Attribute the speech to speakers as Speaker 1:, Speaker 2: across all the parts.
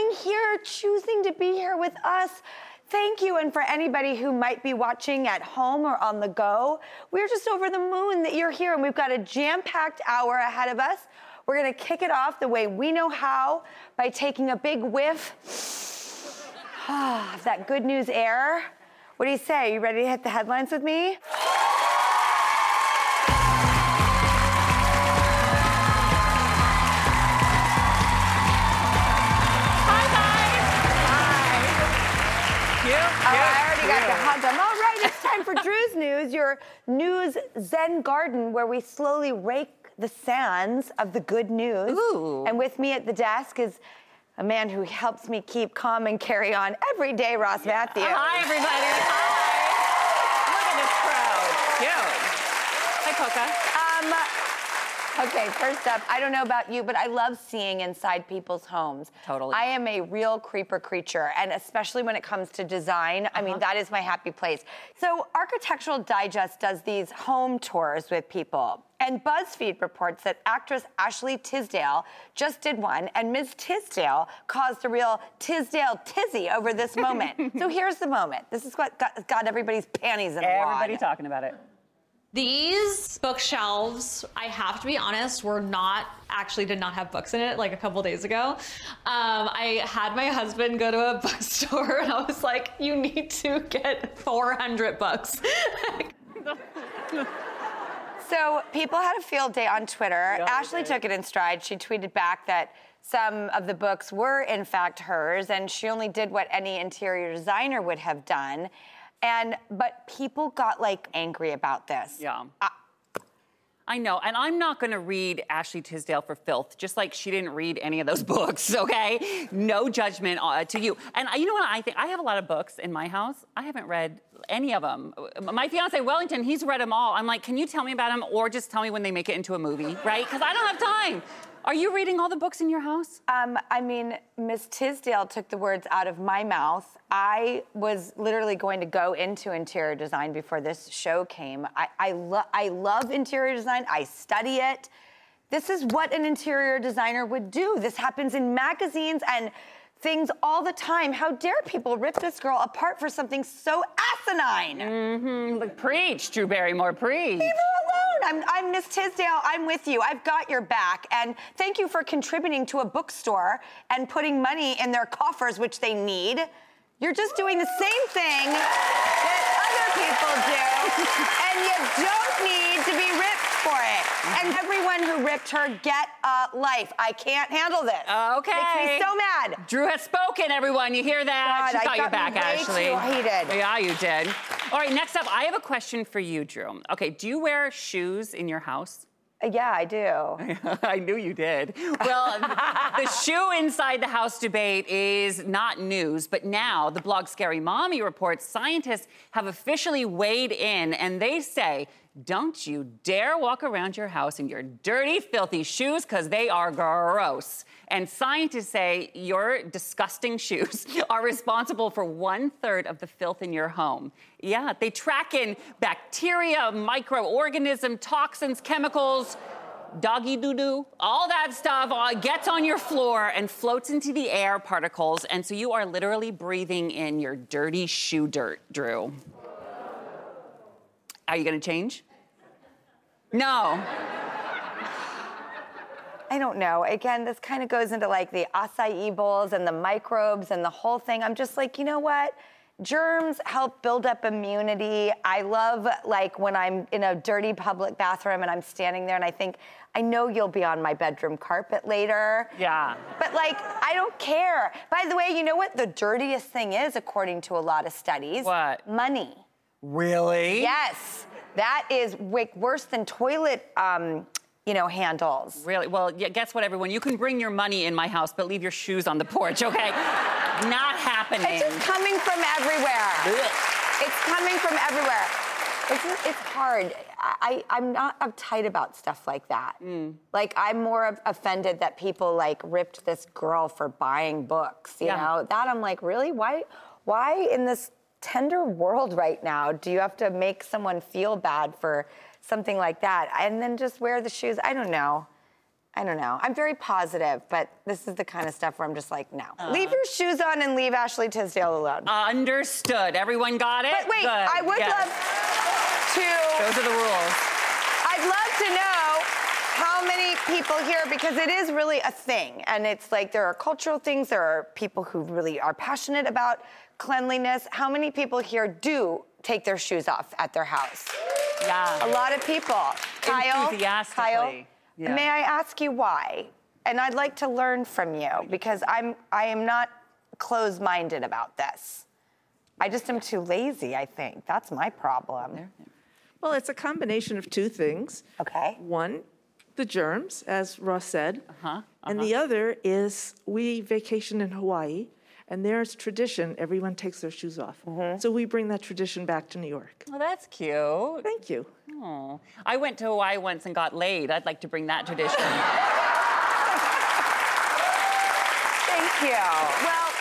Speaker 1: Coming here, choosing to be here with us. Thank you. And for anybody who might be watching at home or on the go, we're just over the moon that you're here and we've got a jam packed hour ahead of us. We're going to kick it off the way we know how by taking a big whiff of that good news air. What do you say? You ready to hit the headlines with me? It's time for Drew's News, your news Zen garden where we slowly rake the sands of the good news.
Speaker 2: Ooh.
Speaker 1: And with me at the desk is a man who helps me keep calm and carry on every day, Ross Mathews.
Speaker 2: Hi, everybody. Hi. Look at this crowd. Cute. Hi, Coca.
Speaker 1: Um, okay, first up, I don't know about you, but I love seeing inside people's homes.
Speaker 2: Totally.
Speaker 1: I am a real creeper creature, and especially when it comes to design, I
Speaker 2: Uh-huh.
Speaker 1: mean, that is my happy place. So, Architectural Digest does these home tours with people. And BuzzFeed reports that actress Ashley Tisdale just did one, and Ms. Tisdale caused a real Tisdale tizzy over this moment. so here's the moment. This is what got, got everybody's panties in a
Speaker 2: Everybody
Speaker 1: wad.
Speaker 2: talking about it.
Speaker 3: These bookshelves, I have to be honest, were not actually did not have books in it like a couple days ago. Um, I had my husband go to a bookstore and I was like, you need to get 400 books.
Speaker 1: So people had a field day on Twitter. Ashley took it in stride. She tweeted back that some of the books were in fact hers, and she only did what any interior designer would have done. And but people got like angry about this.
Speaker 2: Yeah. I know, and I'm not going to read Ashley Tisdale for filth, just like she didn't read any of those books. Okay, no judgment uh, to you. And I- you know what I think? I have a lot of books in my house. I haven't read any of them. My fiance Wellington, he's read them all. I'm like, can you tell me about them, or just tell me when they make it into a movie, right? Because I don't have time. Are you reading all the books in your house?
Speaker 1: Um, I mean, Miss Tisdale took the words out of my mouth. I was literally going to go into interior design before this show came. I, I, lo- I love interior design. I study it. This is what an interior designer would do. This happens in magazines and things all the time. How dare people rip this girl apart for something so asinine? Mm-hmm.
Speaker 2: Like, preach, Drew Barrymore, preach.
Speaker 1: Leave her alone. I'm, I'm Miss Tisdale. I'm with you. I've got your back. And thank you for contributing to a bookstore and putting money in their coffers, which they need. You're just doing the same thing that other people do, and you don't need to be for it. And everyone who ripped her, get a life. I can't handle this.
Speaker 2: Okay.
Speaker 1: Makes me so mad.
Speaker 2: Drew has spoken, everyone. You hear that?
Speaker 1: God,
Speaker 2: she
Speaker 1: I
Speaker 2: got your
Speaker 1: got
Speaker 2: back,
Speaker 1: way
Speaker 2: Ashley.
Speaker 1: too heated.
Speaker 2: Yeah, you did. All right, next up, I have a question for you, Drew. Okay, do you wear shoes in your house?
Speaker 1: Uh, Yeah, I do.
Speaker 2: I knew you did. Well, the shoe inside the house debate is not news, but now the blog Scary Mommy reports scientists have officially weighed in and they say, don't you dare walk around your house in your dirty, filthy shoes because they are gross. And scientists say your disgusting shoes are responsible for one third of the filth in your home. Yeah, they track in bacteria, microorganism, toxins, chemicals. doggy doo doo, all that stuff gets on your floor and floats into the air particles. And so you are literally breathing in your dirty shoe dirt, Drew. Are you gonna change? No.
Speaker 1: I don't know. Again, this kind of goes into like the acai bowls and the microbes and the whole thing. I'm just like, you know what? Germs help build up immunity. I love like when I'm in a dirty public bathroom and I'm standing there and I think, I know you'll be on my bedroom carpet later.
Speaker 2: Yeah.
Speaker 1: But like, I don't care. By the way, you know what the dirtiest thing is, according to a lot of studies?
Speaker 2: What?
Speaker 1: Money.
Speaker 2: Really?
Speaker 1: Yes, that is wi- worse than toilet, um, you know, handles.
Speaker 2: Really? Well, yeah, guess what, everyone? You can bring your money in my house, but leave your shoes on the porch, okay? Not happening.
Speaker 1: It's just coming from everywhere.
Speaker 2: Ugh.
Speaker 1: It's coming from everywhere. It's, just- it's hard. I, I, I'm not uptight about stuff like that.
Speaker 2: Mm.
Speaker 1: Like, I'm more offended that people like ripped this girl for buying books, you
Speaker 2: Yeah.
Speaker 1: know? That I'm like, really? Why, why in this tender world right now do you have to make someone feel bad for something like that? And then just wear the shoes? I don't know. I don't know. I'm very positive, but this is the kind of stuff where I'm just like, no.
Speaker 2: Uh.
Speaker 1: leave your shoes on and leave Ashley Tisdale alone.
Speaker 2: Understood. Everyone got it?
Speaker 1: But wait,
Speaker 2: Good.
Speaker 1: I would
Speaker 2: Yes.
Speaker 1: love to.
Speaker 2: Those are the rules.
Speaker 1: I'd love to know how many people here, because it is really a thing. And it's like there are cultural things, there are people who really are passionate about cleanliness. How many people here do take their shoes off at their house?
Speaker 2: Yeah.
Speaker 1: A lot of people. Kyle,
Speaker 2: Enthusiastically.
Speaker 1: Kyle,
Speaker 2: Yeah.
Speaker 1: may I ask you why? And I'd like to learn from you because I'm I am not closed-minded about this. I just am too lazy, I think. That's my problem.
Speaker 4: Well, it's a combination of two things.
Speaker 1: Okay.
Speaker 4: One, the germs, as Ross said.
Speaker 2: Uh-huh,
Speaker 4: And the other is we vacation in Hawaii, and there's tradition, everyone takes their shoes off.
Speaker 1: Mm-hmm.
Speaker 4: So we bring that tradition back to New York.
Speaker 2: Well, that's cute.
Speaker 4: Thank you.
Speaker 2: Oh, I went to Hawaii once and got laid. I'd like to bring that tradition.
Speaker 1: Thank you. Well,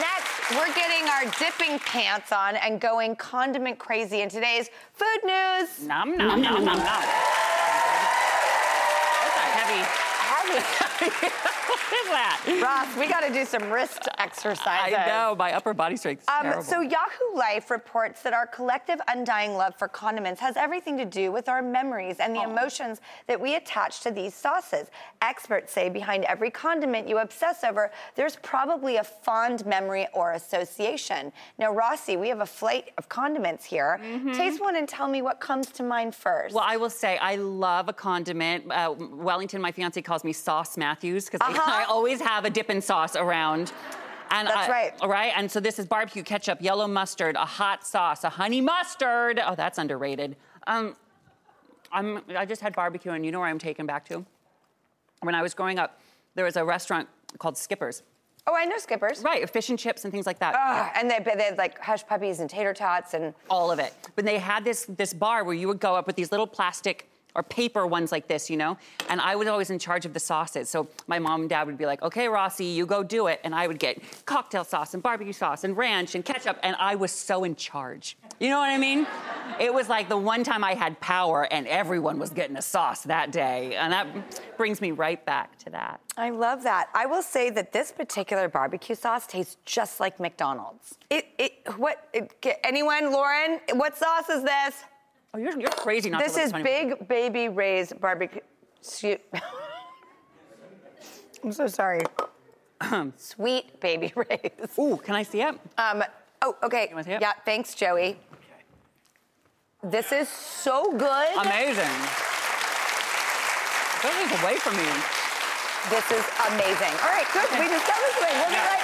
Speaker 1: next, we're getting our dipping pants on and going condiment crazy in today's food news.
Speaker 2: nom nom nom nom nom. That's a heavy. what is that?
Speaker 1: Ross, we got to do some wrist exercises.
Speaker 2: I know my upper body strength is
Speaker 1: Um, so Yahoo Life reports that our collective undying love for condiments has everything to do with our memories and the emotions that we attach to these sauces. Experts say behind every condiment you obsess over, there's probably a fond memory or association. Now, Rossi, we have a flight of condiments here. Taste one and tell me what comes to mind first.
Speaker 2: Well, I will say I love a condiment. Uh, Wellington, my fiance, calls me Sauce Mathews because
Speaker 1: Uh-huh.
Speaker 2: I, I always have a dipping sauce around. And
Speaker 1: That's
Speaker 2: I-
Speaker 1: right.
Speaker 2: All right. And so this is barbecue ketchup, yellow mustard, a hot sauce, a honey mustard. Oh, that's underrated. Um, I'm, I just had barbecue, and you know where I'm taken back to? When I was growing up, there was a restaurant called Skipper's.
Speaker 1: oh, I know Skippers.
Speaker 2: Right, fish and chips and things like that.
Speaker 1: Ugh, and they, they had like hush puppies and tater tots and
Speaker 2: all of it. But they had this this bar where you would go up with these little plastic or paper ones like this, you know? And I was always in charge of the sauces. So my mom and dad would be like, okay, Rossi, you go do it. And I would get cocktail sauce and barbecue sauce and ranch and ketchup. And I was so in charge. You know what I mean? It was like the one time I had power and everyone was getting a sauce that day. And that brings me right back to that.
Speaker 1: I love that. I will say that this particular barbecue sauce tastes just like McDonald's. It, it, what, it, anyone, Lauren, what sauce is this?
Speaker 2: Oh, you're, you're crazy not
Speaker 1: This
Speaker 2: to look
Speaker 1: is. Big Baby Ray's barbecue. Excuse- I'm so sorry. Sweet Baby Ray's.
Speaker 2: Ooh, can I see it?
Speaker 1: Um, oh, okay.
Speaker 2: wanna see it?
Speaker 1: Yeah, thanks, Joey. This is so good.
Speaker 2: Amazing. This is away from me.
Speaker 1: This is amazing. All right, good. We discovered something. We'll be
Speaker 2: Yeah.
Speaker 1: right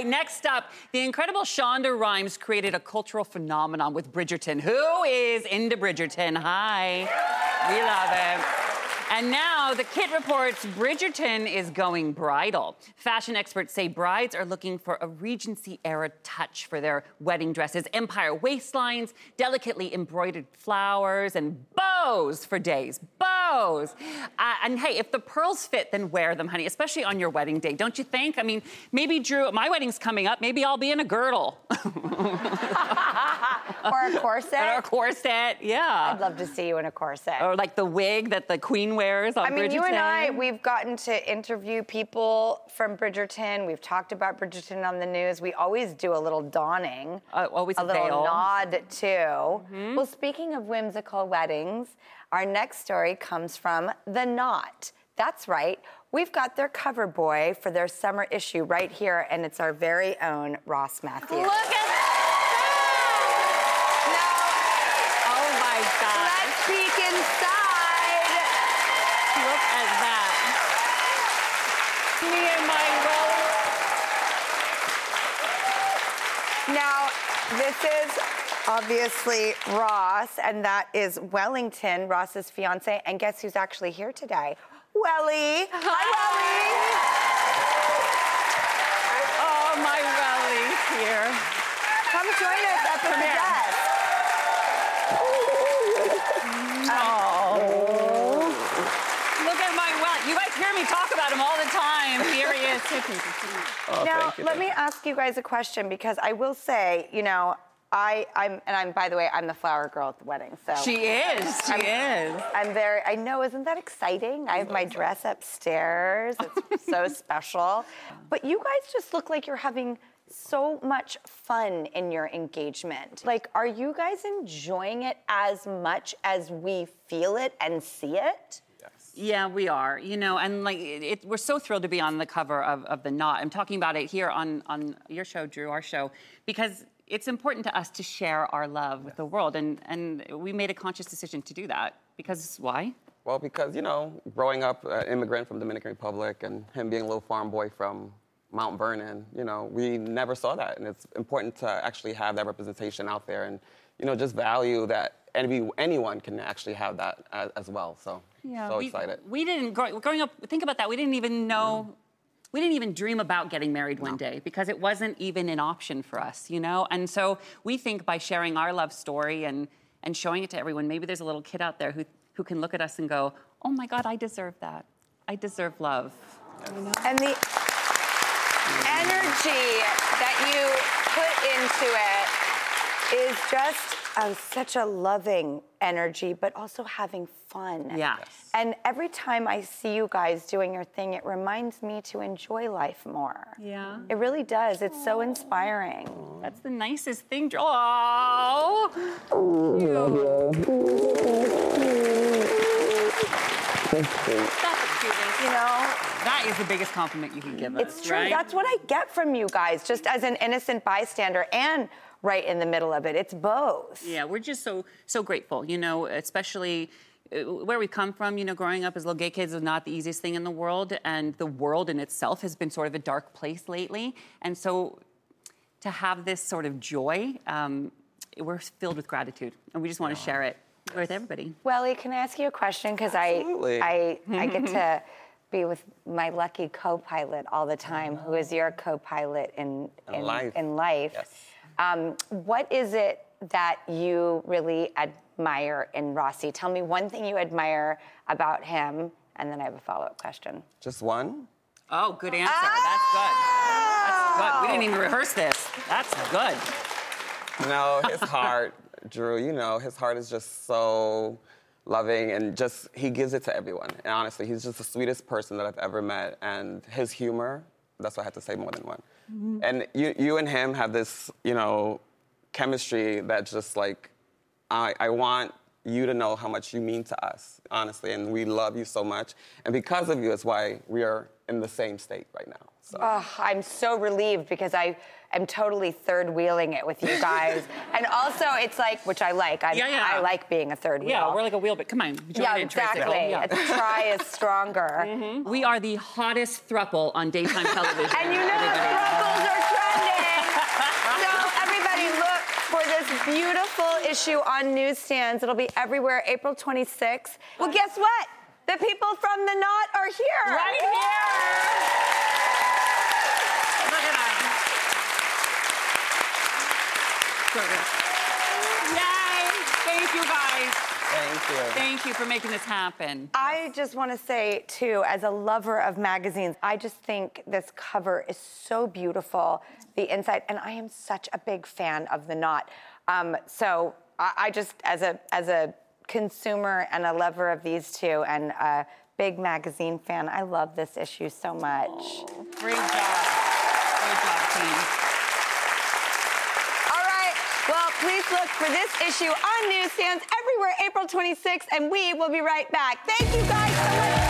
Speaker 2: Right, next up, the incredible Shonda Rhimes created a cultural phenomenon with Bridgerton. Who is into Bridgerton? Hi. We love it. And now the kit reports Bridgerton is going bridal. Fashion experts say brides are looking for a Regency era touch for their wedding dresses empire waistlines, delicately embroidered flowers, and bows for days. Bows. Uh, and hey, if the pearls fit, then wear them, honey, especially on your wedding day, don't you think? I mean, maybe Drew, my wedding's coming up. Maybe I'll be in a girdle
Speaker 1: Or a corset.
Speaker 2: or a corset. Yeah.
Speaker 1: I'd love to see you in a corset.
Speaker 2: or like the wig that the queen wears on
Speaker 1: I mean, you and I, we've gotten to interview people from Bridgerton. We've talked about Bridgerton on the news. We always do a little dawning,
Speaker 2: Uh, always
Speaker 1: a
Speaker 2: a
Speaker 1: little
Speaker 2: veil. Mm-hmm.
Speaker 1: nod too. Well, speaking of whimsical weddings, our next story comes from The Knot. That's right. We've got their cover boy for their summer issue right here, and it's our very own Ross Mathews.
Speaker 2: Look at that! Oh my God.
Speaker 1: Let's peek inside.
Speaker 2: Look at that. Me and my robe.
Speaker 1: Now, this is obviously Ross, and that is Wellington, Ross's fiance. And guess who's actually here today? Welly. Hi, Wellie!
Speaker 2: Oh, my Welly's here.
Speaker 1: Come join us at the
Speaker 2: here. Hear me talk about him all the time. Here he is.
Speaker 1: now, let me ask you guys a question because I will say, you know, I, I'm, and I'm, by the way, I'm the flower girl at the wedding. So
Speaker 2: She is. She is.
Speaker 1: I'm very, I know, isn't that exciting? I have my dress upstairs. It's so special. But you guys just look like you're having so much fun in your engagement. Like, are you guys enjoying it as much as we feel it and see it?
Speaker 2: Yeah, we are. You know, and like it, it- we're so thrilled to be on the cover of, of the Knot. I'm talking about it here on on your show, Drew, our show, because it's important to us to share our love with the world, and and we made a conscious decision to do that because why?
Speaker 5: Well, because, you know, growing up uh, immigrant from Dominican Republic and him being a little farm boy from Mount Vernon, you know, we never saw that. And it's important to actually have that representation out there and, you know, just value that any, anyone can actually have that as, as well. So, so
Speaker 2: we,
Speaker 5: excited.
Speaker 2: We didn't grow, growing up. Think about that. We didn't even know. We didn't even dream about getting married one day because it wasn't even an option for us, you know. And so we think by sharing our love story and and showing it to everyone, maybe there's a little kid out there who who can look at us and go, "Oh my God, I deserve that. I deserve love."
Speaker 1: And the energy that you put into it is just um, such a loving energy, but also having fun.
Speaker 2: Yeah. Yes.
Speaker 1: And every time I see you guys doing your thing, it reminds me to enjoy life more.
Speaker 2: Yeah.
Speaker 1: It really does. It's so inspiring.
Speaker 2: That's the nicest thing. Dr- Oh. That's the cutest.
Speaker 1: You know,
Speaker 2: That is the biggest compliment you can give us.
Speaker 1: it's true.
Speaker 2: right?
Speaker 1: That's what I get from you guys, just as an innocent bystander and right in the middle of it. It's both.
Speaker 2: Yeah, we're just so so grateful. You know, especially uh, where we come from. You know, growing up as little gay kids is not the easiest thing in the world, and the world in itself has been sort of a dark place lately. And so, to have this sort of joy, um, we're filled with gratitude, and we just want to share it with everybody.
Speaker 1: Welly, can I ask you a question? Because I, I, I get to be with my lucky co-pilot all the time, who is your co-pilot in
Speaker 5: In life.
Speaker 1: In life.
Speaker 5: Yes.
Speaker 1: Um, what is it that you really admire in Rossi? Tell me one thing you admire about him, and then I have a follow-up question.
Speaker 5: Just one?
Speaker 2: Oh, good answer. That's good. That's good. We didn't even rehearse this. That's good.
Speaker 5: No, his heart, Drew, you know, his heart is just so loving and just, he gives it to everyone. And honestly, he's just the sweetest person that I've ever met. And his humor, that's why I had to say more than one. Mm-hmm. And you, you and him have this, you know, chemistry that just like, I, I want you to know how much you mean to us, honestly. And we love you so much. And because of you, is why we are in the same state right now. So.
Speaker 1: Oh, I'm so relieved because I am totally third wheeling it with you guys. and also, it's like, which I like. I,
Speaker 2: Yeah, yeah.
Speaker 1: I like being a third wheel.
Speaker 2: Yeah, we're like a wheel, but come on. join
Speaker 1: yeah, exactly.
Speaker 2: Yeah.
Speaker 1: A try is stronger. Mm-hmm.
Speaker 2: We are the hottest thruple on daytime television.
Speaker 1: And you know thrupples are trending. so everybody look for this beautiful issue on newsstands. It'll be everywhere April 26th. Well, guess what? The people from the knot are here.
Speaker 2: Right here. Look at that. So good. Yay! Thank you guys.
Speaker 5: Thank you.
Speaker 2: Thank you for making this happen.
Speaker 1: I just want to say, too, as a lover of magazines, I just think this cover is so beautiful, the inside, and I am such a big fan of the knot. Um, so I, I just, as a as a consumer and a lover of these two, and a big magazine fan, I love this issue so much.
Speaker 2: Great job. Great job, team.
Speaker 1: All right. Well, please look for this issue on newsstands everywhere April 26th, and we will be right back. Thank you guys so much.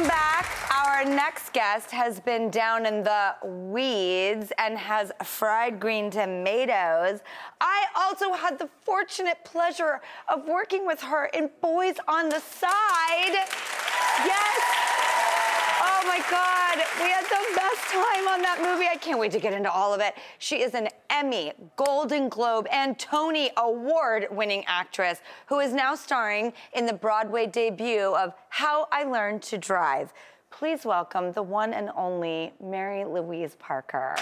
Speaker 1: Welcome back. Our next guest has been down in the weeds and has fried green tomatoes. I also had the fortunate pleasure of working with her in Boys on the Side. Yes. My God, we had the best time on that movie. I can't wait to get into all of it. She is an Emmy, Golden Globe, and Tony Award winning actress who is now starring in the Broadway debut of How I Learned to Drive. Please welcome the one and only Mary Louise Parker.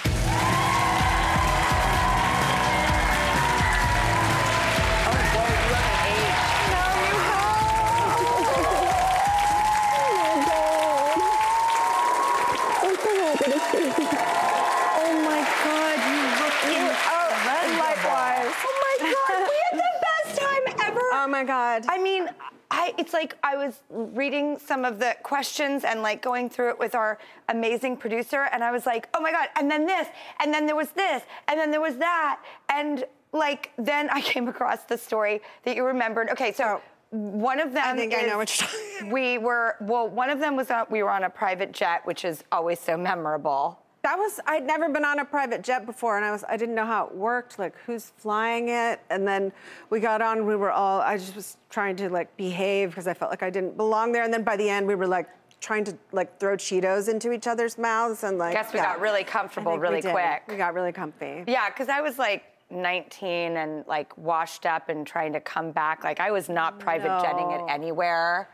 Speaker 1: Oh my God. I mean, I, it's like I was reading some of the questions and like going through it with our amazing producer, and I was like, oh my God, and then this, and then there was this, and then there was that. And like, then I came across the story that you remembered. Okay, so. Oh. One of them
Speaker 6: I think I know
Speaker 1: is-
Speaker 6: what you're talking
Speaker 1: We were well. One of them was on, we were on a private jet, which is always so memorable.
Speaker 6: That was I'd never been on a private jet before, and I was I didn't know how it worked, like who's flying it. And then we got on, we were all I just was trying to like behave because I felt like I didn't belong there. And then by the end, we were like trying to like throw Cheetos into each other's mouths and like.
Speaker 1: Guess we got really comfortable
Speaker 6: think we
Speaker 1: really quick.
Speaker 6: We got really comfy.
Speaker 1: Yeah, because I was like 19 and like washed up and trying to come back. Like I was not private jetting it anywhere.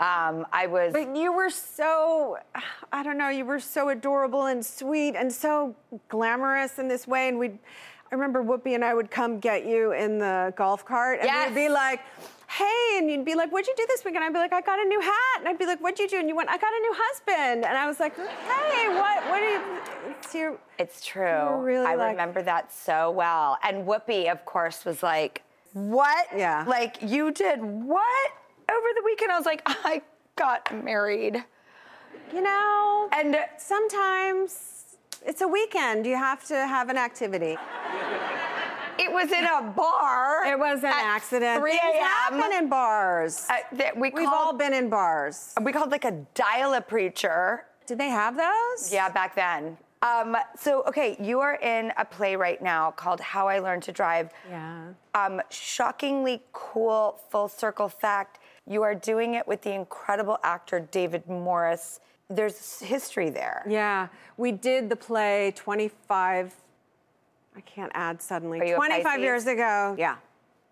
Speaker 1: Um, I was.
Speaker 6: But you were so, I don't know, you were so adorable and sweet and so glamorous in this way. And we'd, I remember Whoopi and I would come get you in the golf cart and
Speaker 1: Yes.
Speaker 6: we'd be like, hey, and you'd be like, what'd you do this weekend? I'd be like, I got a new hat. And I'd be like, what'd you do? And you went, I got a new husband. And I was like, hey, what, what are you, it's your,
Speaker 1: It's true.
Speaker 6: really
Speaker 1: I
Speaker 6: like-
Speaker 1: remember that so well. And Whoopi, of course, was like, "What?
Speaker 6: Yeah.
Speaker 1: Like you did what over the weekend?" I was like, "I got married."
Speaker 6: you know,
Speaker 1: And
Speaker 6: sometimes it's a weekend. You have to have an activity.
Speaker 1: it was in a bar.
Speaker 6: It was an accident.
Speaker 1: 3
Speaker 6: Things
Speaker 1: a.m.
Speaker 6: happen in bars.
Speaker 1: Uh, that we
Speaker 6: We've
Speaker 1: called,
Speaker 6: all been in bars.
Speaker 1: We called like a dial a preacher.
Speaker 6: Did they have those?
Speaker 1: Yeah, back then. Um, so, okay, you are in a play right now called How I Learned to Drive.
Speaker 6: Yeah.
Speaker 1: Um, shockingly cool full circle fact you are doing it with the incredible actor David Morse. There's history there.
Speaker 6: Yeah, we did the play 25. I can't add suddenly.
Speaker 1: Are you a
Speaker 6: 25
Speaker 1: Pisces?
Speaker 6: years ago. Yeah.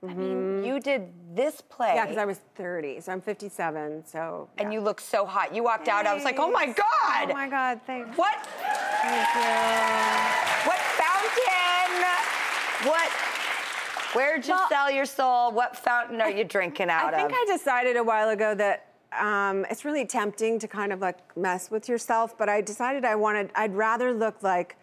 Speaker 1: I mean, mm-hmm. you did this play.
Speaker 6: Yeah, because I was 30, so I'm 57. So.
Speaker 1: and you look so hot. You walked out, I was like, oh my God!
Speaker 6: Oh my God! Thanks.
Speaker 1: What?
Speaker 6: Thank you.
Speaker 1: What fountain? What? Where'd you
Speaker 6: Well-
Speaker 1: sell your soul? What fountain are you drinking out of?
Speaker 6: I think
Speaker 1: of?
Speaker 6: I decided a while ago that um, it's really tempting to kind of like mess with yourself, but I decided I wanted, I'd rather look like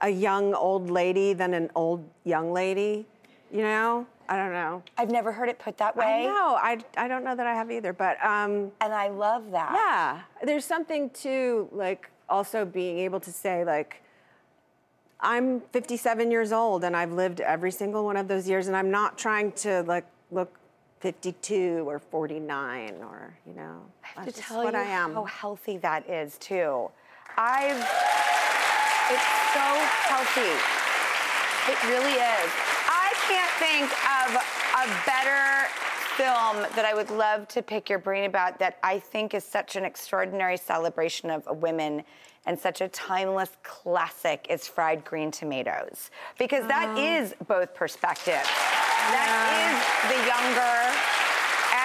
Speaker 6: a young old lady than an old young lady. You know? I don't know.
Speaker 1: I've never heard it put that way.
Speaker 6: I know. I, I don't know that I have either, but um,
Speaker 1: And I love that.
Speaker 6: yeah, there's something to like also being able to say like, I'm 57 years old and I've lived every single one of those years, and I'm not trying to like look 52 or 49 or you know.
Speaker 1: I have
Speaker 6: That's
Speaker 1: to
Speaker 6: just
Speaker 1: tell
Speaker 6: what
Speaker 1: you
Speaker 6: I am.
Speaker 1: how healthy that is too. I've. It's so healthy. It really is. I can't think of a better film that I would love to pick your brain about that I think is such an extraordinary celebration of women and such a timeless classic is Fried Green Tomatoes. Because that ah. is both perspectives. That is the younger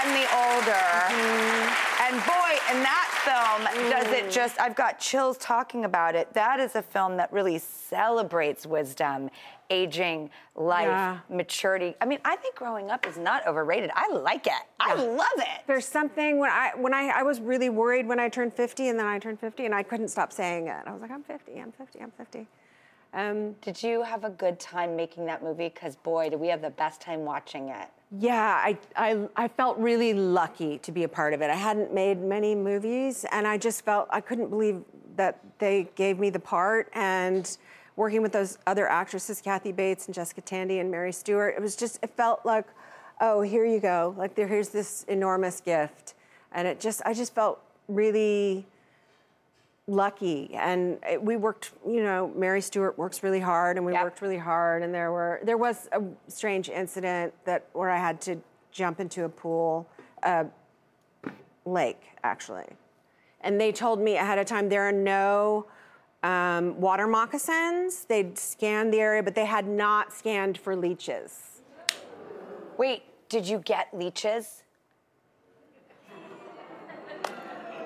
Speaker 1: and the older. Mm-hmm. And boy, in that film, does it just, I've got chills talking about it. That is a film that really celebrates wisdom, aging, life,
Speaker 6: Yeah.
Speaker 1: maturity. I mean, I think growing up is not overrated. I like it. I love it.
Speaker 6: There's something when I when I I was really worried when I turned 50 and then I turned 50 and I couldn't stop saying it. I was like, I'm 50, I'm 50, I'm 50. Um,
Speaker 1: Did you have a good time making that movie? Because boy, did we have the best time watching it.
Speaker 6: Yeah, I, I, I felt really lucky to be a part of it. I hadn't made many movies, and I just felt I couldn't believe that they gave me the part. And working with those other actresses, Kathy Bates and Jessica Tandy and Mary Stuart, it was just, it felt like, oh, here you go. Like, there, here's this enormous gift. And it just, I just felt really lucky. And we worked you know mary stuart works really hard and we
Speaker 1: Yep.
Speaker 6: worked really hard. And there were there was a strange incident that where i had to jump into a pool uh, lake actually. And they told me ahead of time there are no um, water moccasins. They'd scanned the area but they had not scanned for leeches.
Speaker 1: Wait, did you get leeches?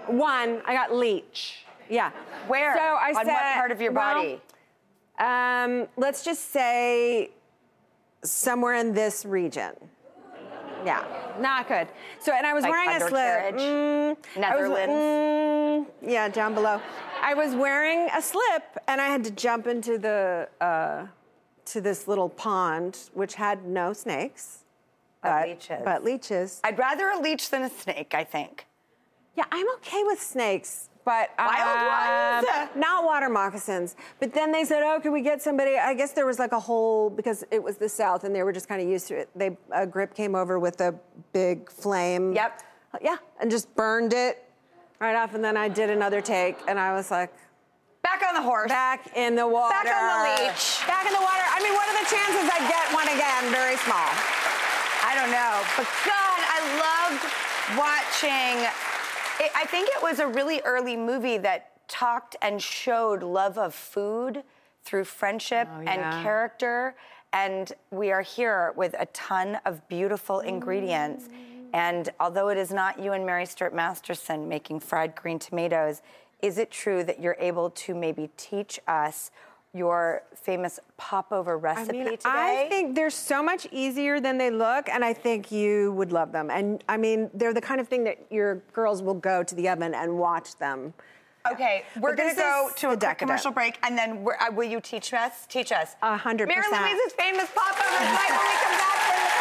Speaker 6: one i got leech yeah
Speaker 1: Where?
Speaker 6: so i
Speaker 1: On
Speaker 6: said
Speaker 1: what part of your
Speaker 6: well,
Speaker 1: body?
Speaker 6: Um, let's just say somewhere in this region. Yeah, not good. So, and I was
Speaker 1: Like
Speaker 6: wearing a slip. Mm, I was-
Speaker 1: Netherlands?
Speaker 6: mm, yeah, down below. I was wearing a slip, and I had to jump into the uh, to this little pond, which had no snakes,
Speaker 1: But leeches.
Speaker 6: But leeches.
Speaker 1: I'd rather a leech than a snake, I think.
Speaker 6: Yeah, I'm okay with snakes, but
Speaker 1: Wild
Speaker 6: um,
Speaker 1: ones?
Speaker 6: not water moccasins. But then they said, "Oh, can we get somebody?" I guess there was like a whole because it was the South, and they were just kind of used to it. They a grip came over with a big flame.
Speaker 1: Yep.
Speaker 6: Yeah, and just burned it right off, and then I did another take, and I was like,
Speaker 1: Back on the horse.
Speaker 6: back in the water.
Speaker 1: Back on the leech.
Speaker 6: Back in the water. I mean, what are the chances I get one again? Very small.
Speaker 1: I don't know. But God, I loved watching. It, I think it was a really early movie that talked and showed love of food through friendship
Speaker 6: Oh,
Speaker 1: and character. And we are here with a ton of beautiful ingredients. Mm. And although it is not you and Mary Stuart Masterson making fried green tomatoes, is it true that you're able to maybe teach us your famous popover
Speaker 6: I
Speaker 1: recipe
Speaker 6: mean,
Speaker 1: today?
Speaker 6: I think they're so much easier than they look, and I think you would love them. And I mean, they're the kind of thing that your girls will go to the oven and watch them.
Speaker 1: Okay, we're gonna go to a
Speaker 6: decadent.
Speaker 1: commercial break, and then uh, will you teach us? Teach us.
Speaker 6: A hundred percent. Mary.
Speaker 1: Louise's famous popovers right when we come back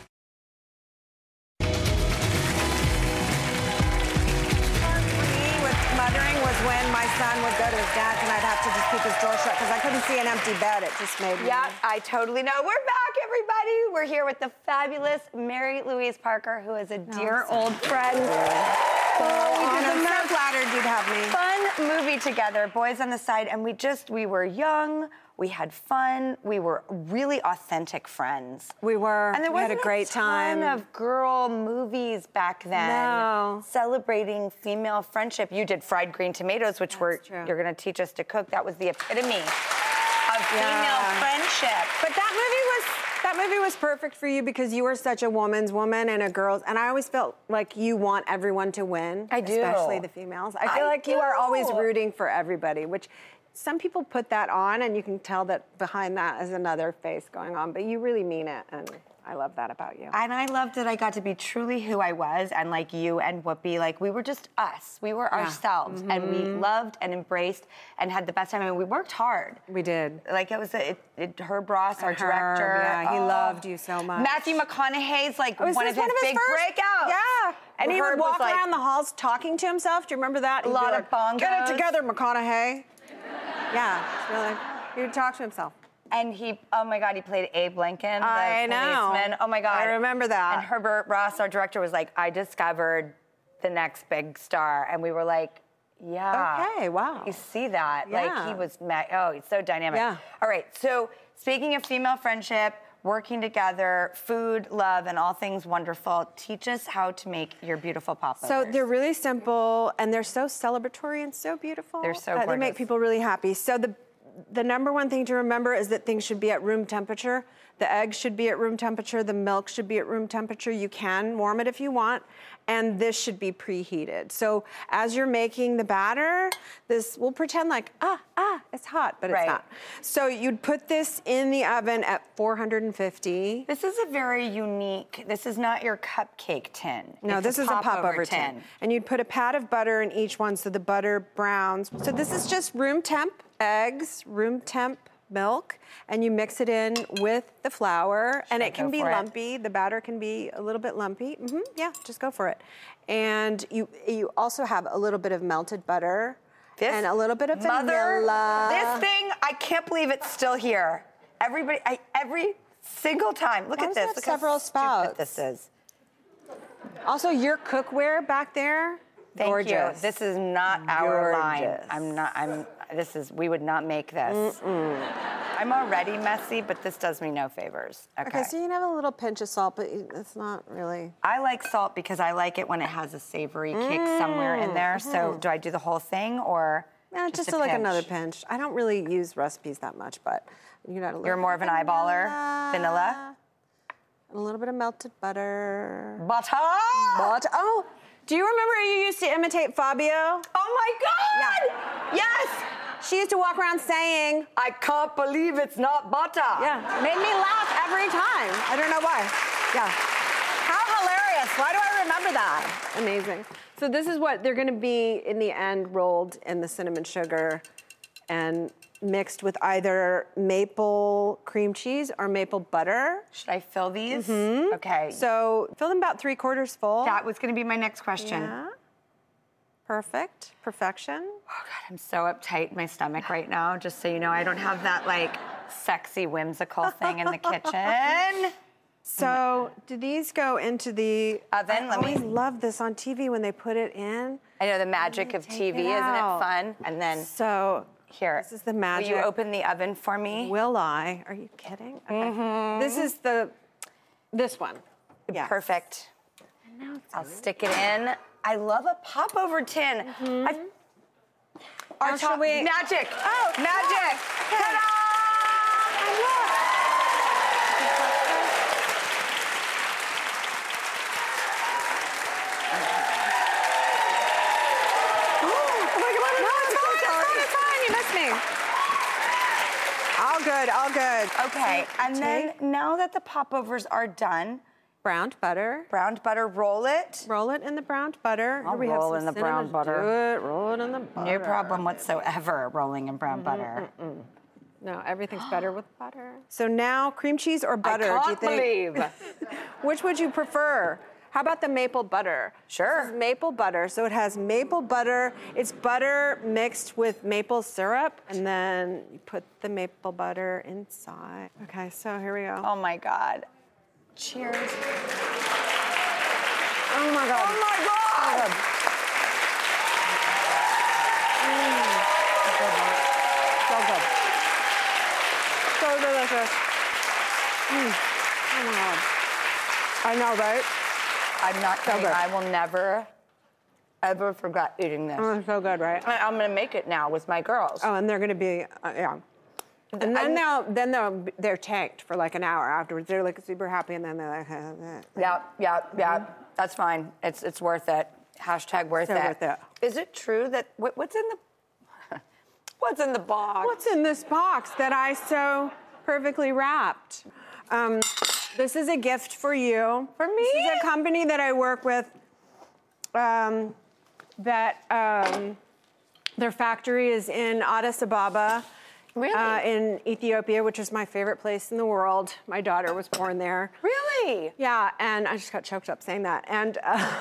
Speaker 6: Would go to his dad's and I'd have to just keep his door shut because I couldn't see an empty bed. It just made me.
Speaker 1: Yeah, I totally know. We're back, everybody. We're here with the fabulous Mary Louise Parker, who is a oh, dear
Speaker 6: so
Speaker 1: old friend.
Speaker 6: Oh, oh
Speaker 1: we did
Speaker 6: I'm
Speaker 1: the
Speaker 6: so flattered you'd have me.
Speaker 1: fun movie together, Boys on the Side, and we just we were young. We had fun. We were really authentic friends.
Speaker 6: We were.
Speaker 1: And there
Speaker 6: we had a great
Speaker 1: ton
Speaker 6: time.
Speaker 1: of girl movies back then.
Speaker 6: No.
Speaker 1: Celebrating female friendship. You did fried green tomatoes, which were
Speaker 6: true.
Speaker 1: you're going to teach us to cook. That was the epitome of female friendship.
Speaker 6: But that movie was that movie was perfect for you because you were such a woman's woman and a girl's, and I always felt like you want everyone to win.
Speaker 1: I do.
Speaker 6: especially the females. I feel
Speaker 1: I
Speaker 6: like you are always rooting for everybody, which. Some people put that on, and you can tell that behind that is another face going on. But you really mean it, and I love that about you.
Speaker 1: And I loved that I got to be truly who I was, and like you and Whoopi, like we were just us. We were ourselves, and we
Speaker 6: Mm-hmm.
Speaker 1: loved and embraced and had the best time. And we worked hard.
Speaker 6: we did.
Speaker 1: Like it was a, it, it, Herb Ross, our
Speaker 6: Herb,
Speaker 1: director.
Speaker 6: yeah, he
Speaker 1: oh.
Speaker 6: loved you so much.
Speaker 1: Matthew McConaughey's like one
Speaker 6: this
Speaker 1: of his big
Speaker 6: first?
Speaker 1: breakouts.
Speaker 6: Yeah. And he would walk
Speaker 1: like-
Speaker 6: around the halls talking to himself. Do you remember that?
Speaker 1: A
Speaker 6: He'd be
Speaker 1: lot of
Speaker 6: like,
Speaker 1: bongos.
Speaker 6: Get it together, McConaughey. Yeah, it's really. He would talk to himself.
Speaker 1: And he, oh my God, he played Abe Lincoln, the
Speaker 6: I know.
Speaker 1: policeman. Oh my God.
Speaker 6: I remember that.
Speaker 1: And Herbert Ross, our director, was like, I discovered the next big star. And we were like, yeah.
Speaker 6: Okay, wow.
Speaker 1: You see that. Like, he was, ma- oh, he's so dynamic.
Speaker 6: Yeah.
Speaker 1: All right, so speaking of female friendship, working together, food, love, and all things wonderful, teach us how to make your beautiful popovers.
Speaker 6: So they're really simple and they're so celebratory and so beautiful.
Speaker 1: They're so
Speaker 6: Uh, They make people really happy. So the the number one thing to remember is that things should be at room temperature. The eggs should be at room temperature. The milk should be at room temperature. You can warm it if you want. And this should be preheated. So as you're making the batter, this we'll pretend like ah ah it's hot, but
Speaker 1: Right.
Speaker 6: it's not. So you'd put this in the oven at 450.
Speaker 1: This is a very unique, this is not your cupcake tin.
Speaker 6: No,
Speaker 1: It's
Speaker 6: this is a
Speaker 1: popover
Speaker 6: popover tin. And you'd put a pat of butter in each one so the butter browns. So this is just room temp eggs, room temp milk, and you mix it in with the flour. and it can be
Speaker 1: for it?
Speaker 6: lumpy. The batter can be a little bit lumpy. Mm-hmm, yeah, just go for it. And you you also have a little bit of melted butter
Speaker 1: This
Speaker 6: and a little bit of
Speaker 1: mother,
Speaker 6: vanilla.
Speaker 1: This thing, I can't believe it's still here. Everybody, I, every single time. Look
Speaker 6: Why
Speaker 1: at this. Look
Speaker 6: several
Speaker 1: how
Speaker 6: spouts?
Speaker 1: this is.
Speaker 6: Also, your cookware back there,
Speaker 1: Thank
Speaker 6: gorgeous.
Speaker 1: you. This is not our line. I'm not. I'm. This is. We would not make this. I'm already messy, but this does me no favors. Okay.
Speaker 6: Okay, so you can have a little pinch of salt, but it's not really.
Speaker 1: I like salt because I like it when it has a savory kick mm. somewhere in there. So mm-hmm. do I do the whole thing or
Speaker 6: Yeah, just,
Speaker 1: a
Speaker 6: like another pinch. I don't really use recipes that much, but you little.
Speaker 1: You're more of an eyeballer. Vanilla.
Speaker 6: And a little bit of melted butter.
Speaker 1: Butter.
Speaker 6: But oh, do you remember you used to imitate Fabio?
Speaker 1: Oh my God! Yes.
Speaker 6: She used to walk around saying,
Speaker 1: I can't believe it's not butter.
Speaker 6: "Yeah, made me laugh every time." I don't know why. Yeah.
Speaker 1: How hilarious! Why do I remember that?
Speaker 6: Amazing. So this is what they're going to be in the end rolled in the cinnamon sugar and mixed with either maple cream cheese or maple butter.
Speaker 1: Should I fill these? Mm-hmm. Okay. So
Speaker 6: fill them about three quarters full.
Speaker 1: that was going to be my next question.
Speaker 6: Yeah. Perfect. Perfection.
Speaker 1: Oh God, I'm so uptight in my stomach right now. Just so you know, I don't have that like sexy whimsical thing in the kitchen.
Speaker 6: So, do these go into the
Speaker 1: Oven?
Speaker 6: I
Speaker 1: Let me-
Speaker 6: always love this on TV when they put it in.
Speaker 1: I know the magic of TV,
Speaker 6: it
Speaker 1: isn't it fun? And then
Speaker 6: So,
Speaker 1: here,
Speaker 6: this is the magic.
Speaker 1: Will you open the oven for me?
Speaker 6: Will I? Are you kidding? Okay.
Speaker 1: Mm-hmm.
Speaker 6: This is the this one. Yeah.
Speaker 1: Perfect. I'll stick it in. I love a popover tin.
Speaker 6: Mm-hmm.
Speaker 1: I, Our top
Speaker 6: we-
Speaker 1: magic.
Speaker 6: Oh,
Speaker 1: magic.
Speaker 6: Okay.
Speaker 1: Ta-da!
Speaker 6: Oh. All good, all good.
Speaker 1: Okay, and then now that the popovers are done,
Speaker 6: browned butter.
Speaker 1: browned butter, roll it.
Speaker 6: Roll it in the browned butter.
Speaker 1: I'll
Speaker 6: Here we
Speaker 1: roll in the brown butter.
Speaker 6: Do it. Roll it in the butter.
Speaker 1: No problem whatsoever rolling in
Speaker 6: Mm-hmm,
Speaker 1: brown butter.
Speaker 6: No, everything's better with butter. So now, cream cheese or butter?
Speaker 1: I
Speaker 6: do you
Speaker 1: can't
Speaker 6: think?
Speaker 1: believe.
Speaker 6: Which would you prefer? How about the maple butter?
Speaker 1: Sure.
Speaker 6: This is maple butter. So it has maple butter. It's butter mixed with maple syrup, and then you put the maple butter inside. Okay, so here we go.
Speaker 1: Oh my God. Cheers.
Speaker 6: Oh my god.
Speaker 1: Oh my God.
Speaker 6: So good. So delicious. Mm. Oh my god. I know, right?
Speaker 1: I'm not kidding.
Speaker 6: good.
Speaker 1: I will never, ever forget eating this.
Speaker 6: Oh, it's so good, right?
Speaker 1: I- I'm gonna make it now with my girls.
Speaker 6: Oh, and they're gonna be, uh, yeah. And then they'll, then they'll, they're tanked for like an hour afterwards. They're like super happy, and then they're like,
Speaker 1: Yeah, yeah, yeah. That's fine. It's it's worth it. Hashtag worth
Speaker 6: So
Speaker 1: it.
Speaker 6: worth it.
Speaker 1: Is it true that what, what's in the what's in the box?
Speaker 6: What's in this box that I so perfectly wrapped? Um, this is a gift for you.
Speaker 1: For me?
Speaker 6: This is a company that I work with. Um, that um, their factory is in Addis Ababa.
Speaker 1: Really?
Speaker 6: Uh, in Ethiopia, which is my favorite place in the world. My daughter was born there.
Speaker 1: really?
Speaker 6: Yeah, and I just got choked up saying that. And uh,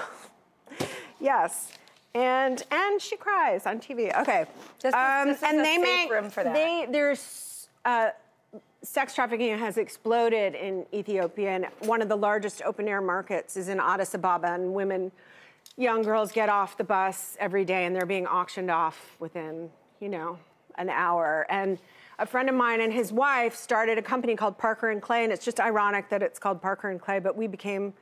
Speaker 6: yes, and and she cries on TV. Okay,
Speaker 1: This is- this is
Speaker 6: and they make
Speaker 1: room for that.
Speaker 6: They there's uh, sex trafficking has exploded in Ethiopia, and one of the largest open air markets is in Addis Ababa, and women, young girls get off the bus every day, and they're being auctioned off within you know an hour and. A friend of mine and his wife started a company called Parker and Clay, and it's just ironic that it's called Parker and Clay, but we became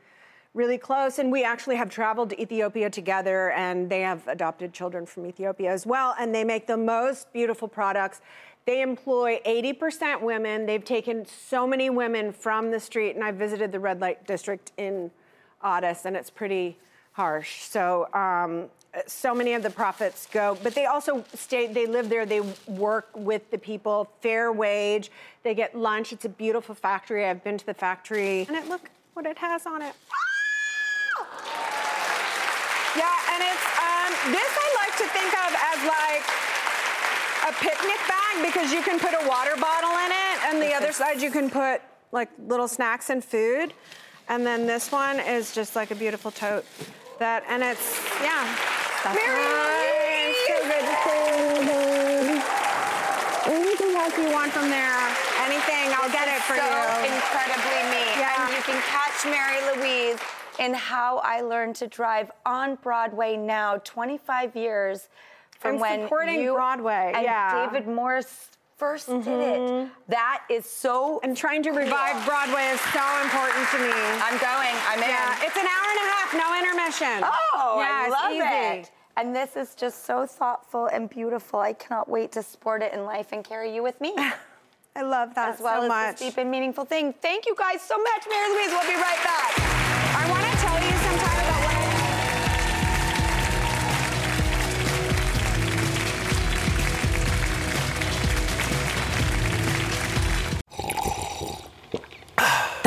Speaker 6: really close and we actually have traveled to Ethiopia together and they have adopted children from Ethiopia as well and they make the most beautiful products. They employ 80% women. They've taken so many women from the street and I visited the red light district in Addis and it's pretty harsh. So um, so many of the profits go, but they also stay, they live there, they work with the people, fair wage, they get lunch. It's a beautiful factory. I've been to the factory and it look what it has on it. Yeah, and it's um, this I like to think of as like a picnic bag because you can put a water bottle in it, and the other side you can put like little snacks and food, and then this one is just like a beautiful tote. That and it's yeah. That's
Speaker 1: Mary
Speaker 6: right. So good to see you. Anything else you want from there? Anything, I'll get it for
Speaker 1: so
Speaker 6: you.
Speaker 1: incredibly me.
Speaker 6: Yeah.
Speaker 1: And you can catch Mary Louise in How I Learned to Drive on Broadway now, 25 years from
Speaker 6: And
Speaker 1: when
Speaker 6: supporting
Speaker 1: you
Speaker 6: Broadway,
Speaker 1: and
Speaker 6: yeah.
Speaker 1: David Morse first did it. Mm-hmm. That is so.
Speaker 6: And trying to revive
Speaker 1: cool.
Speaker 6: Broadway is so important to me.
Speaker 1: I'm going. I'm in.
Speaker 6: Yeah, it's an hour and a half, no intermission.
Speaker 1: Oh,
Speaker 6: yeah,
Speaker 1: I love
Speaker 6: easy.
Speaker 1: it. And this is just so thoughtful and beautiful. I cannot wait to sport it in life and carry you with me.
Speaker 6: I love that
Speaker 1: as well
Speaker 6: so
Speaker 1: as
Speaker 6: much.
Speaker 1: this deep and meaningful thing. Thank you guys so much, Mary Louise. We'll be right back.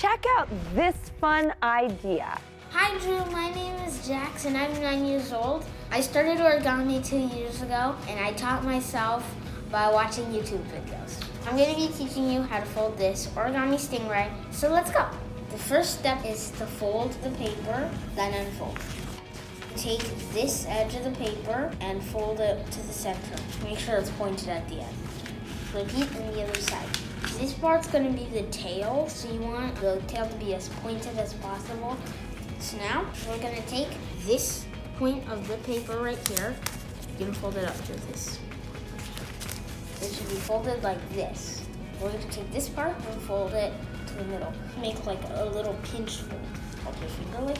Speaker 1: Check out this fun idea.
Speaker 7: Hi Drew, my name is Jackson. I'm nine years old. I started origami two years ago and I taught myself by watching YouTube videos. I'm going to be teaching you how to fold this origami stingray, so let's go. The first step is to fold the paper, then unfold. Take this edge of the paper and fold it to the center. Make sure it's pointed at the end. Repeat on the other side. This part's gonna be the tail, so you want the tail to be as pointed as possible. So now we're gonna take this point of the paper right here. You can fold it up to this. It should be folded like this. We're gonna take this part and fold it to the middle. Make like a little pinch fold. Hold your finger like.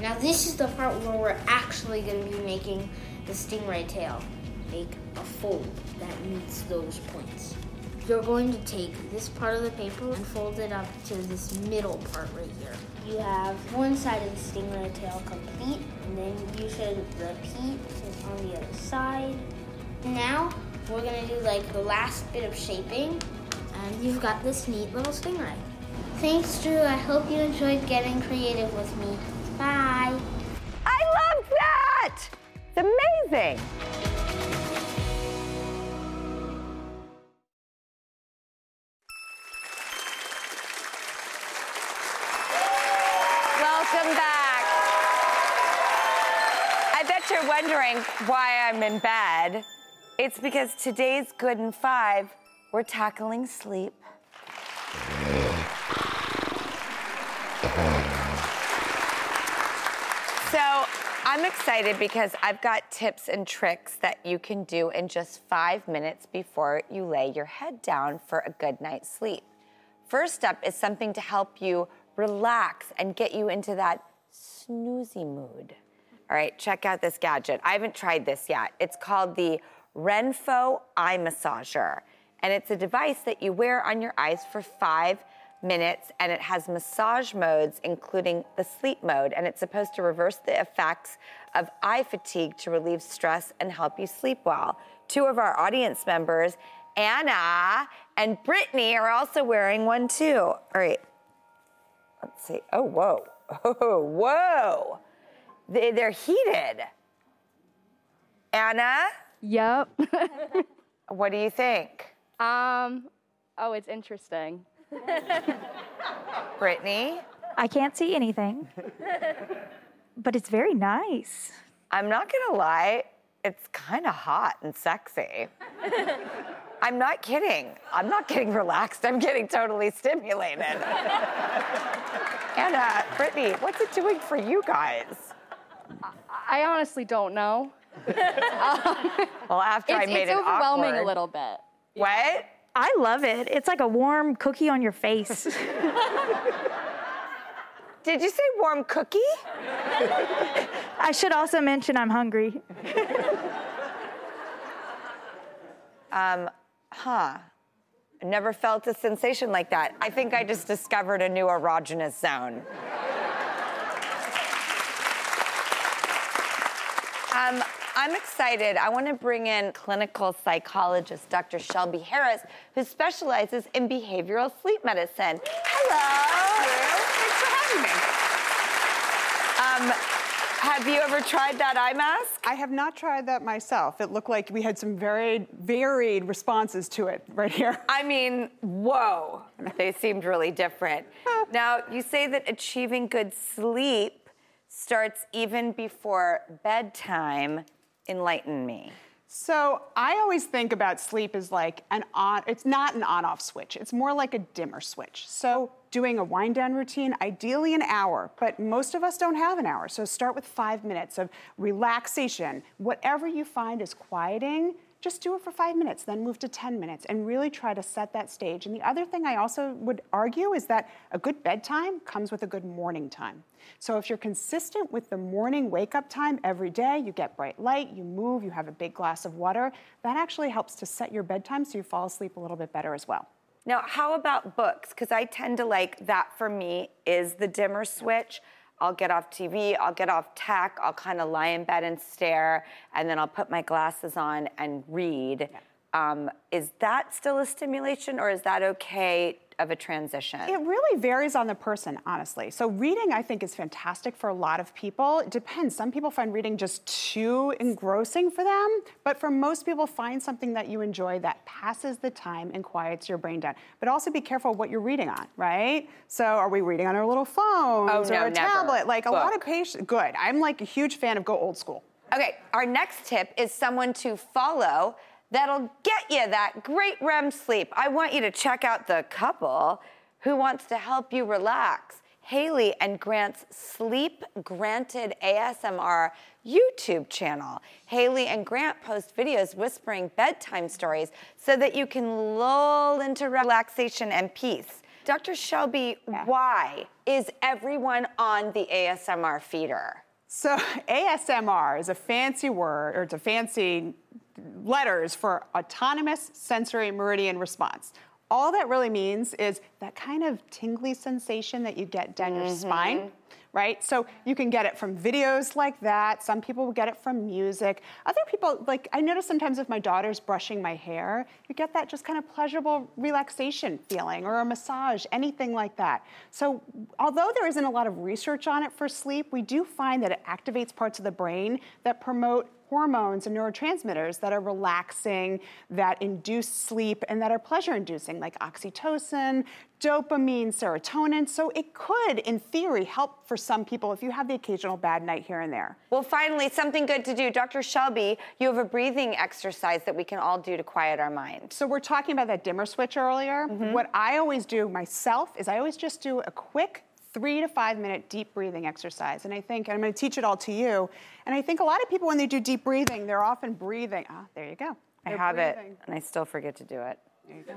Speaker 7: Now this is the part where we're actually gonna be making the stingray tail. Make a fold that meets those points. You're going to take this part of the paper and fold it up to this middle part right here. You have one side of the stingray tail complete, and then you should repeat on the other side. Now we're gonna do like the last bit of shaping, and you've got this neat little stingray. Thanks, Drew. I hope you enjoyed getting creative with me. Bye.
Speaker 1: I love that! It's amazing. Wondering why I'm in bed. It's because today's Good in Five, we're tackling sleep. So I'm excited because I've got tips and tricks that you can do in just five minutes before you lay your head down for a good night's sleep. First up is something to help you relax and get you into that snoozy mood. All right, check out this gadget. I haven't tried this yet. It's called the Renpho Eye Massager, and it's a device that you wear on your eyes for five minutes, and it has massage modes, including the sleep mode, and it's supposed to reverse the effects of eye fatigue to relieve stress and help you sleep well. Two of our audience members, Anna and Brittany, are also wearing one too. All right, let's see. Oh, whoa. Oh, whoa. They, they're heated. Anna?
Speaker 8: Yep.
Speaker 1: What do you think?
Speaker 8: um, oh, it's interesting.
Speaker 1: Brittany?
Speaker 9: I can't see anything, but it's very nice.
Speaker 1: I'm not gonna lie, it's kind of hot and sexy. I'm not kidding. I'm not getting relaxed. I'm getting totally stimulated. Anna, Brittany, what's it doing for you guys?
Speaker 8: I honestly don't know.
Speaker 1: Well, after I
Speaker 8: it's,
Speaker 1: made
Speaker 8: it's
Speaker 1: it
Speaker 8: overwhelming
Speaker 1: awkward.
Speaker 8: a little bit.
Speaker 1: What?
Speaker 9: I love it. It's like a warm cookie on your face.
Speaker 1: Did you say warm cookie?
Speaker 9: I should also mention I'm hungry.
Speaker 1: Um, huh. Never felt a sensation like that. I think I just discovered a new erogenous zone. Um, I'm excited. I want to bring in clinical psychologist Dr. Shelby Harris, who specializes in behavioral sleep medicine. Hello. Thanks for having me. Um, have you ever tried that eye mask?
Speaker 10: I have not tried that myself. It looked like we had some very varied responses to it right here.
Speaker 1: I mean, whoa, they seemed really different. now, you say that achieving good sleep starts even before bedtime. Enlighten me.
Speaker 10: So I always think about sleep as like an on, it's not an on off switch. It's more like a dimmer switch. So doing a wind down routine, ideally an hour, but most of us don't have an hour. So start with five minutes of relaxation. Whatever you find is quieting, just do it for five minutes, then move to 10 minutes and really try to set that stage. And the other thing I also would argue is that a good bedtime comes with a good morning time. So if you're consistent with the morning wake up time every day, you get bright light, you move, you have a big glass of water, that actually helps to set your bedtime so you fall asleep a little bit better as well.
Speaker 1: Now, how about books? Because I tend to like that for me is the dimmer switch. I'll get off TV, I'll get off tech, I'll kind of lie in bed and stare, and then I'll put my glasses on and read. Um, is that still a stimulation or is that okay of a transition?
Speaker 10: It really varies on the person, honestly. So reading, I think, is fantastic for a lot of people. It depends. Some people find reading just too engrossing for them, but for most people, find something that you enjoy that passes the time and quiets your brain down. But also be careful what you're reading on, right? So are we reading on our little phones
Speaker 1: Oh,
Speaker 10: or
Speaker 1: no,
Speaker 10: a
Speaker 1: never.
Speaker 10: tablet? Like a lot of patients. Good. I'm like a huge fan of go old school.
Speaker 1: Okay, our next tip is someone to follow that'll get you that great REM sleep. I want you to check out the couple who wants to help you relax. Haley and Grant's Sleep Granted ASMR YouTube channel. Haley and Grant post videos whispering bedtime stories so that you can lull into relaxation and peace. Dr. Shelby, why is everyone on the ASMR feeder?
Speaker 10: So ASMR is a fancy word, or it's a fancy letters for autonomous sensory meridian response. All that really means is that kind of tingly sensation that you get down your mm-hmm. spine, right? So you can get it from videos like that. Some people will get it from music. Other people, like I notice sometimes if my daughter's brushing my hair, you get that just kind of pleasurable relaxation feeling or a massage, anything like that. So although there isn't a lot of research on it for sleep, we do find that it activates parts of the brain that promote hormones and neurotransmitters that are relaxing, that induce sleep, and that are pleasure inducing, like oxytocin, dopamine, serotonin. So it could, in theory, help for some people if you have the occasional bad night here and there.
Speaker 1: Well, finally, something good to do. Dr. Shelby, you have a breathing exercise that we can all do to quiet our mind.
Speaker 10: So we're talking about that dimmer switch earlier. Mm-hmm. What I always do myself is I always just do a quick three to five minute deep breathing exercise. And I think, and I'm going to teach it all to you. And I think a lot of people, when they do deep breathing, they're often breathing. Ah, there you go.
Speaker 1: I
Speaker 10: They're
Speaker 1: have it, and I still forget to do it.
Speaker 10: There you go.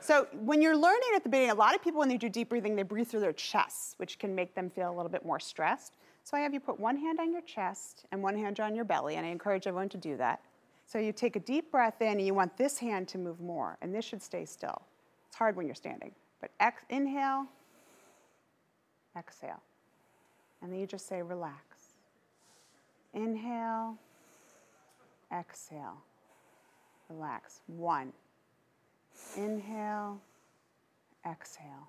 Speaker 10: So when you're learning at the beginning, a lot of people when they do deep breathing, they breathe through their chest, which can make them feel a little bit more stressed. So I have you put one hand on your chest and one hand on your belly, and I encourage everyone to do that. So you take a deep breath in, and you want this hand to move more, and this should stay still. It's hard when you're standing, but ex- inhale, exhale, and then you just say relax. Inhale, exhale, relax. One. Inhale, exhale,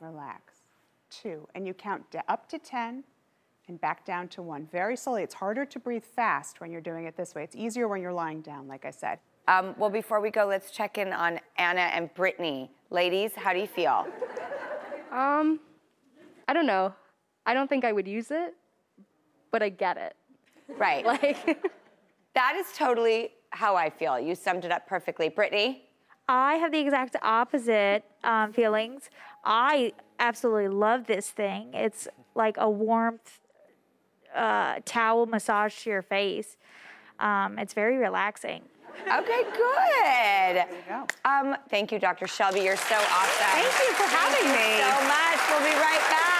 Speaker 10: relax. Two, and you count da- up to 10 and back down to one very slowly. It's harder to breathe fast when you're doing it this way. It's easier when you're lying down, like I said.
Speaker 1: Um, well, before we go, let's check in on Anna and Brittany. Ladies, how do you feel?
Speaker 8: Um, I don't know. I don't think I would use it, but I get it.
Speaker 1: Right.
Speaker 8: Like,
Speaker 1: that is totally how I feel. You summed it up perfectly. Brittany?
Speaker 9: I have the exact opposite um, feelings. I absolutely love this thing. It's like a warmth uh, towel massage to your face. Um, it's very relaxing.
Speaker 1: Okay, good. Um, thank you, Dr. Shelby. You're so awesome.
Speaker 9: Thank you for having
Speaker 1: Thank
Speaker 9: me.
Speaker 1: you so much. We'll be right back.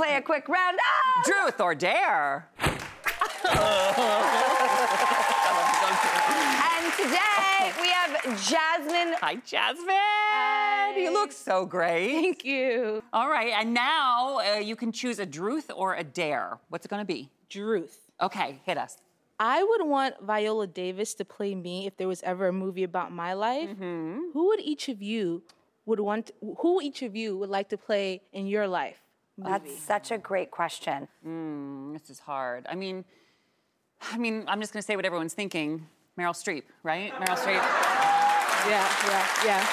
Speaker 1: Play a quick round. Ah!
Speaker 2: Truth or dare?
Speaker 1: And today we have Jasmine.
Speaker 2: Hi, Jasmine. You look so great.
Speaker 8: Thank you.
Speaker 2: All right, and now uh, you can choose a druth or a dare. What's it going to be?
Speaker 11: Druth.
Speaker 2: Okay, hit us.
Speaker 11: I would want Viola Davis to play me if there was ever a movie about my life.
Speaker 2: Mm-hmm.
Speaker 11: Who would each of you would want? who each of you would like to play in your life?
Speaker 1: That's such a great question.
Speaker 2: Mm, this is hard. I mean, I mean, I'm just going to say what everyone's thinking. Meryl Streep, right? Meryl Streep.
Speaker 11: Yeah, yeah, yeah.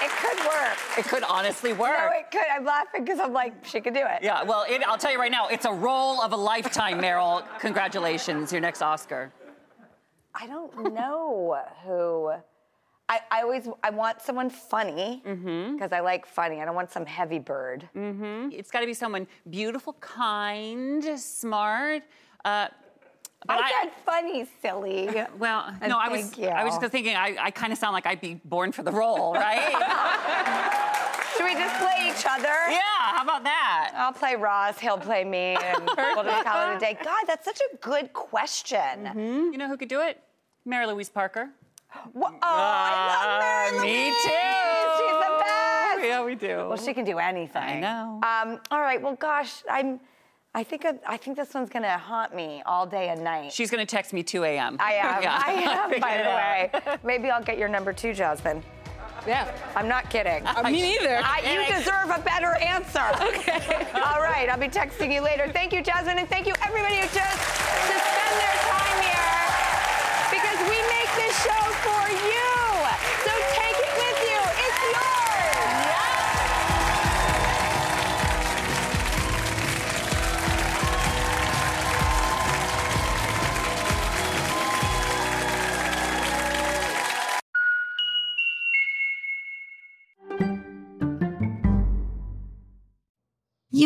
Speaker 1: It could work.
Speaker 2: It could honestly work.
Speaker 1: No, it could. I'm laughing because I'm like, she could do it.
Speaker 2: Yeah, well, it, I'll tell you right now, it's a role of a lifetime, Meryl. Congratulations, your next Oscar.
Speaker 1: I don't know who. I, I always I want someone funny because I like funny. I don't want some heavy bird.
Speaker 2: Mm-hmm. It's got to be someone beautiful, kind, smart. Uh, but
Speaker 1: I said funny, silly.
Speaker 2: Well,
Speaker 1: And
Speaker 2: no, I was
Speaker 1: thank you.
Speaker 2: I was just thinking I, I kind of sound like I'd be born for the role, right?
Speaker 1: Should we just play each other?
Speaker 2: Yeah, how about that?
Speaker 1: I'll play Ross, he'll play me, and we'll just call it a day. God, that's such a good question.
Speaker 2: You know who could do it? Mary Louise Parker.
Speaker 1: Wha- Oh, I love Mary
Speaker 2: me too.
Speaker 1: She's the best.
Speaker 2: Yeah, we do.
Speaker 1: Well, she can do anything.
Speaker 2: I know.
Speaker 1: Um, all right. Well, gosh, I'm. I think I, I think this one's gonna haunt me all day and night.
Speaker 2: She's going to text me 2 a.m.
Speaker 1: I am.
Speaker 2: Yeah.
Speaker 1: I am. By the way, maybe I'll get your number two, Jasmine.
Speaker 11: Yeah.
Speaker 1: I'm not kidding.
Speaker 11: Uh, me neither.
Speaker 1: I, you deserve a better answer. Okay. All right. I'll be texting you later. Thank you, Jasmine, and thank you everybody who chose to spend their time